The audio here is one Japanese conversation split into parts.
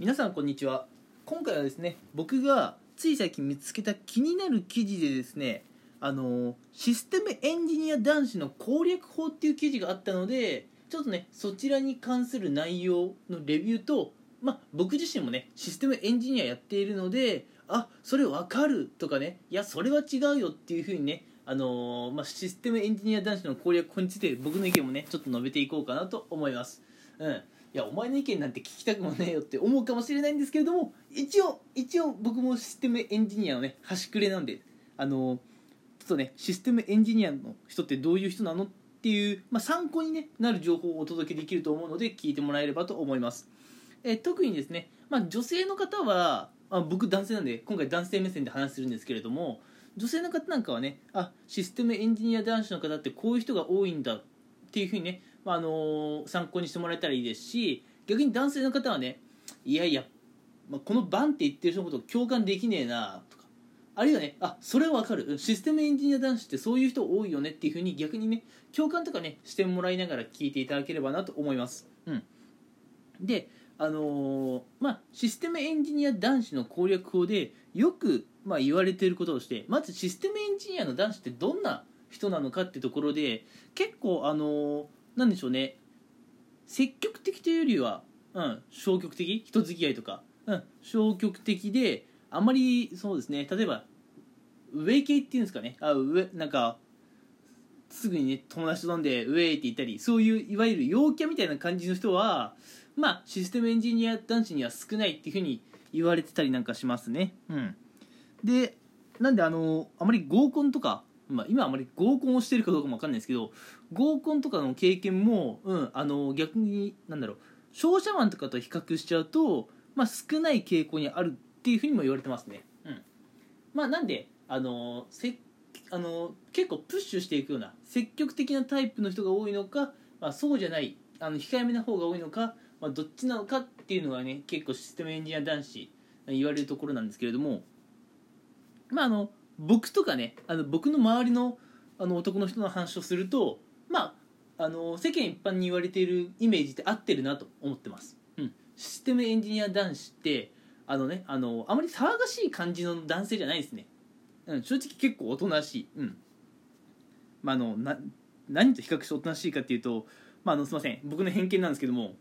皆さんこんにちは。今回はですね僕がつい最近見つけた気になる記事でですねあのシステムエンジニア男子の攻略法っていう記事があったのでちょっとねそちらに関する内容のレビューとまあ僕自身もねシステムエンジニアやっているのであそれ分かるとかねいやそれは違うよっていうふうにねあのまあ、システムエンジニア男子の攻略法について僕の意見もねちょっと述べていこうかなと思います。うん。いやお前の意見なんて聞きたくもねえよって思うかもしれないんですけれども一応一応僕もシステムエンジニアのね端くれなんであのちょっとねシステムエンジニアの人ってどういう人なのっていう、まあ、参考に、ね、なる情報をお届けできると思うので聞いてもらえればと思います、え特にですね、まあ、女性の方は、あ、僕男性なんで今回男性目線で話するんですけれども女性の方なんかはねあシステムエンジニア男子の方ってこういう人が多いんだっていうふうにね、まああの参考にしてもらえたらいいですし逆に男性の方はねいやいや、まあ、このバンって言ってる人のことを共感できねえなとかあるいはねあそれはわかるシステムエンジニア男子ってそういう人多いよねっていうふうに逆にね共感とかねしてもらいながら聞いていただければなと思います。うん、であのーまあシステムエンジニア男子の攻略法でよく、まあ、言われていることとしてまずシステムエンジニアの男子ってどんな人なのかってところで結構あのーなんでしょうね。積極的というよりは、うん、消極的人付き合いとか、うん、消極的であまりそうですね。例えば上系っていうんですかね。あ上なんかすぐにね友達と飲んでウェイって言ったりそういういわゆる陽キャみたいな感じの人はまあシステムエンジニア男子には少ないっていうふうに言われてたりなんかしますね。うん。でなんであのあまり合コンとか、まあ、今あまり合コンをしてるかどうかもわかんないですけど合コンとかの経験も、うん、あの逆になんだろう商社マンとかと比較しちゃうと、まあ、少ない傾向にあるっていうふうにも言われてますね。うん。まあなんであのせあの結構プッシュしていくような積極的なタイプの人が多いのか、まあ、そうじゃないあの控えめな方が多いのか、まあ、どっちなのかっていうのがね結構システムエンジニア男子言われるところなんですけれどもまああの僕とかねあの僕の周りのあの男の人の話をするとまああの世間一般に言われているイメージって合ってるなと思ってます、うん、システムエンジニア男子ってあのねあのあまり騒がしい感じの男性じゃないですね。うん、正直結構おとなしい、うん。まあ、あのな何と比較しておとなしいかっていうと、まあ、あのすいません。僕の偏見なんですけども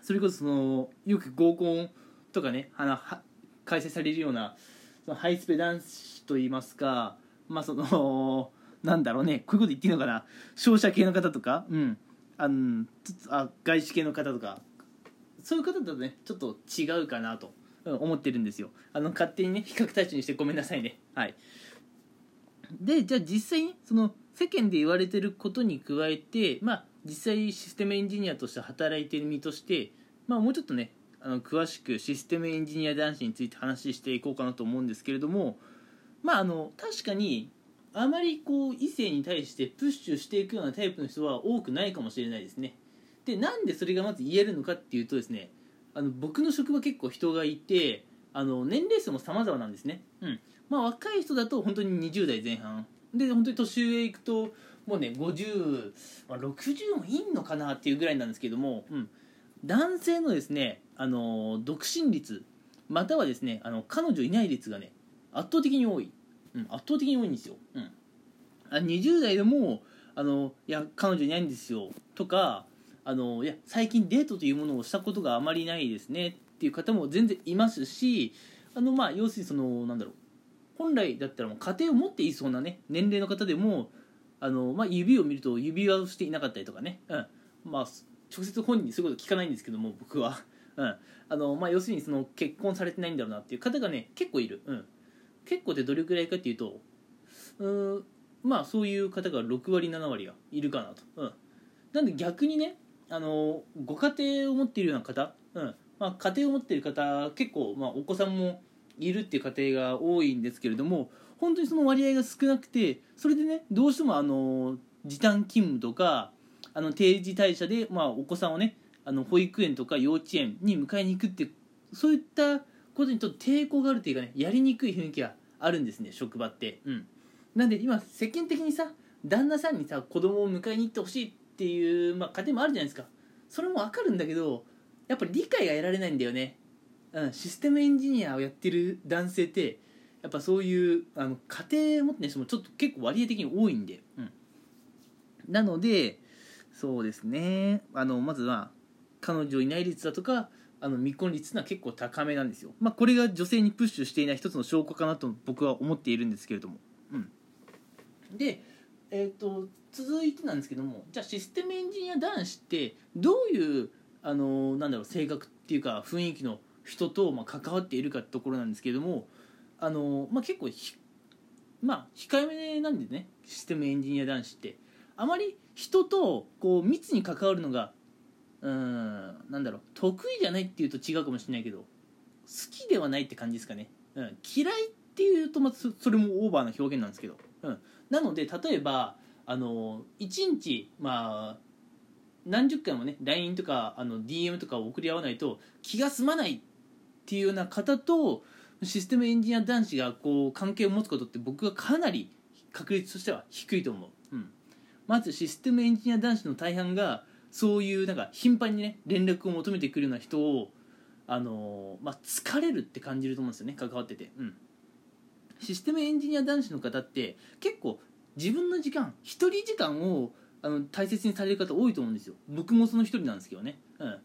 それこそそのよく合コンとかねあのは開催されるようなそのハイスペ男子といいますかまあその なんだろうねこういうこと言っていいのかな商社系の方とか、うん、あのあ外資系の方とかそういう方だとねちょっと違うかなと思ってるんですよ。あの勝手にね比較対象にしてごめんなさいね。はい。でじゃあ実際にその世間で言われてることに加えてまあ実際システムエンジニアとして働いてる身としてまあもうちょっとねあの詳しくシステムエンジニア男子について話していこうかなと思うんですけれどもまああの確かにあまりこう異性に対してプッシュしていくようなタイプの人は多くないかもしれないですね。でなんでそれがまず言えるのかっていうとですねあの僕の職場結構人がいてあの年齢層も様々なんですね、うん。まあ、若い人だと本当に20代前半。で本当に年上行くともうね50、まあ、60もいいのかなっていうぐらいなんですけども、うん、男性のですねあの独身率またはですねあの彼女いない率がね圧倒的に多い、うん、圧倒的に多いんですよ、うん、あ20代でもあのいや彼女いないんですよとかあのいや最近デートというものをしたことがあまりないですねっていう方も全然いますしあのまあ要するにそのなんだろう本来だったらもう家庭を持っていそうなね年齢の方でもあの、まあ、指を見ると指輪をしていなかったりとかね、うん。まあ、直接本人にそういうこと聞かないんですけども僕は、うん。あのまあ、要するにその結婚されてないんだろうなっていう方がね結構いる、うん、結構ってどれくらいかっていうとうんまあそういう方が6割7割はいるかなと、うん、なんで逆にねあのご家庭を持っているような方、うん。まあ、家庭を持っている方結構、まあ、お子さんもいるっていう家庭が多いんですけれども本当にその割合が少なくてそれでねどうしてもあの時短勤務とかあの定時退社で、まあ、お子さんをねあの保育園とか幼稚園に迎えに行くってそういったことにちょっと抵抗があるというかねやりにくい雰囲気があるんですね職場って。うん、なんで今世間的にさ旦那さんにさ子供を迎えに行ってほしいっていう、まあ、家庭もあるじゃないですか。それもわかるんだけどやっぱり理解が得られないんだよね。うん、システムエンジニアをやってる男性ってやっぱそういうあの家庭持ってる人もちょっと結構割合的に多いんで、うん、なのでそうですね。あのまずは彼女いない率だとかあの未婚率というのは結構高めなんですよ、まあ、これが女性にプッシュしていない一つの証拠かなと僕は思っているんですけれども、うん、で、えーと、続いてなんですけどもじゃあシステムエンジニア男子ってどういうあのなんだろう性格っていうか雰囲気の人とま関わっているかってところなんですけどもあの、まあ、結構まあ控えめなんでねシステムエンジニア男子って。あまり人とこう密に関わるのがうんなんだろう得意じゃないっていうと違うかもしれないけど好きではないって感じですかね、うん、嫌いっていうとまたそれもオーバーな表現なんですけど、うん、なので例えばあの1日まあ何十回もね LINE とかあの DM とかを送り合わないと気が済まないっていうような方とシステムエンジニア男子がこう関係を持つことって僕はかなり確率としては低いと思う、うん、まずシステムエンジニア男子の大半がそういうなんか頻繁にね連絡を求めてくるような人をあのー、まあ、疲れるって感じると思うんですよね関わってて、うん、システムエンジニア男子の方って結構自分の時間一人時間をあの大切にされる方多いと思うんですよ。僕もその一人なんですけどね、うん、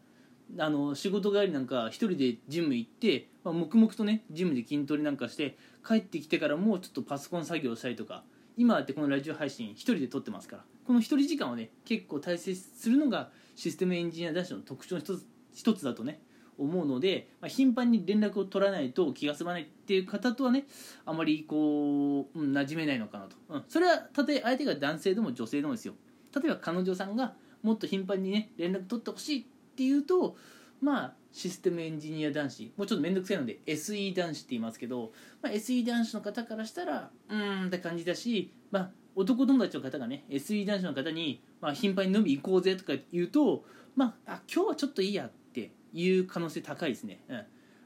あの仕事帰りなんか一人でジム行って、まあ、黙々とねジムで筋トレなんかして帰ってきてからもうちょっとパソコン作業したりとか。今ってこのラジオ配信一人で撮ってますから。この一人時間をね結構大切にするのがシステムエンジニア男子の特徴の一つ一つだとね思うので、まあ、頻繁に連絡を取らないと気が済まないっていう方とはねあまりこう、うん、馴染めないのかなと、うん、それはたとえ相手が男性でも女性でもですよ。例えば彼女さんがもっと頻繁にね連絡取ってほしいっていうとまあシステムエンジニア男子もうちょっと面倒くさいので SE 男子って言いますけど、まあ、SE 男子の方からしたらうーんって感じだし、まあ、男友達の方がね SE 男子の方に、まあ、頻繁に飲み行こうぜとか言うと、まあ、あ今日はちょっといいやっていう可能性高いですね、うん、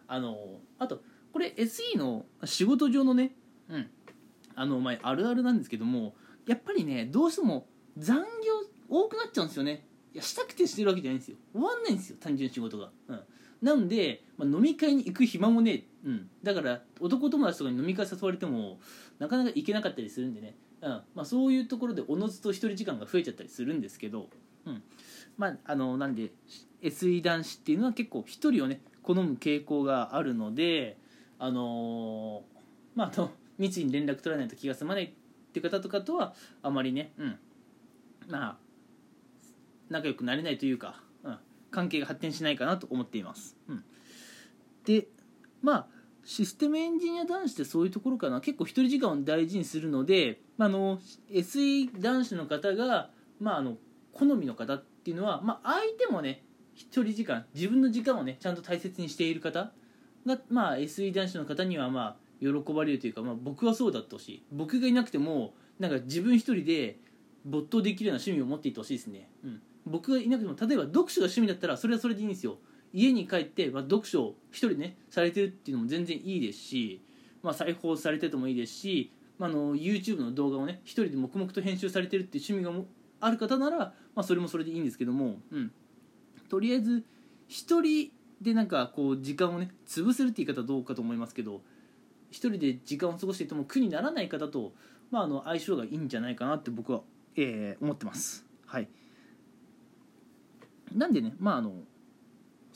あのあとこれ SE の仕事上のね、うん、あのまあ、あるあるなんですけどもやっぱりねどうしても残業多くなっちゃうんですよね。いやしたくてしてるわけじゃないんですよ。終わんないんですよ単純に仕事が、うん、なんで、まあ、飲み会に行く暇もねうん、だから男友達とかに飲み会誘われてもなかなか行けなかったりするんでね、うん。まあ、そういうところでおのずと一人時間が増えちゃったりするんですけど、うん。まあ、あのなんで SE 男子っていうのは結構一人をね好む傾向があるのであのー、まああの密に連絡取らないと気が済まないって方とかとはあまりね、うん、まあ仲良くなれないというか、うん、関係が発展しないかなと思っています、うん、でまあシステムエンジニア男子ってそういうところかな。結構一人時間を大事にするので、まあ、の SE 男子の方が、まあ、あの好みの方っていうのは、まあ、相手もね一人時間自分の時間をねちゃんと大切にしている方が、まあ、SE 男子の方にはまあ喜ばれるというか、まあ、僕はそうだってほし僕がいなくてもなんか自分一人で没頭できるような趣味を持っていてほしいですね、うん、僕がいなくても例えば読書が趣味だったらそれはそれでいいんですよ。家に帰って、まあ、読書を一人ねされてるっていうのも全然いいですし、まあ、再放されててもいいですし、まあ、の YouTube の動画をね一人で黙々と編集されてるっていう趣味がある方なら、まあ、それもそれでいいんですけども、うん、とりあえず一人でなんかこう時間をね潰せるって言い方はどうかと思いますけど一人で時間を過ごしていても苦にならない方と、まあ、あの相性がいいんじゃないかなって僕は、えー、思ってます。はいなんでねまああの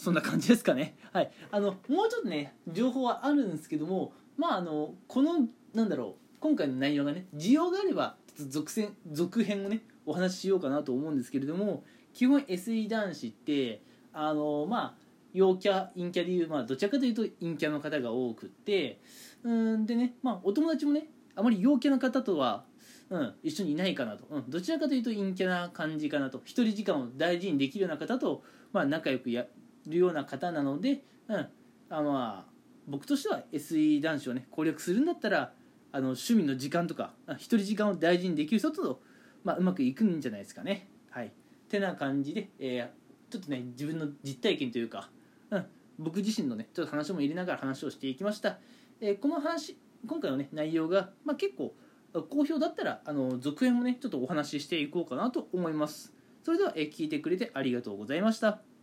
そんな感じですかね。はい。あのもうちょっとね情報はあるんですけどもまああのこのなんだろう今回の内容がね需要があれば続編続編をねお話ししようかなと思うんですけれども基本 SE 男子ってあのまあ陽キャ陰キャでいう、まあ、どちらかというと陰キャの方が多くってうんでね、まあ、お友達もねあまり陽キャの方とは、うん、一緒にいないかなと、うん、どちらかというと陰キャな感じかなと。一人時間を大事にできるような方と、まあ、仲良くやるような方なので、うん、あまあ僕としては SE 男子をね攻略するんだったらあの趣味の時間とか一人時間を大事にできる人と、まあ、うまくいくんじゃないですかね。はい、てな感じで、えー、ちょっとね自分の実体験というか、うん、僕自身のねちょっと話も入れながら話をしていきました。えー、この話今回のね内容が、まあ、結構好評だったらあの続編もねちょっとお話ししていこうかなと思います。それでは、えー、聞いてくれてありがとうございました。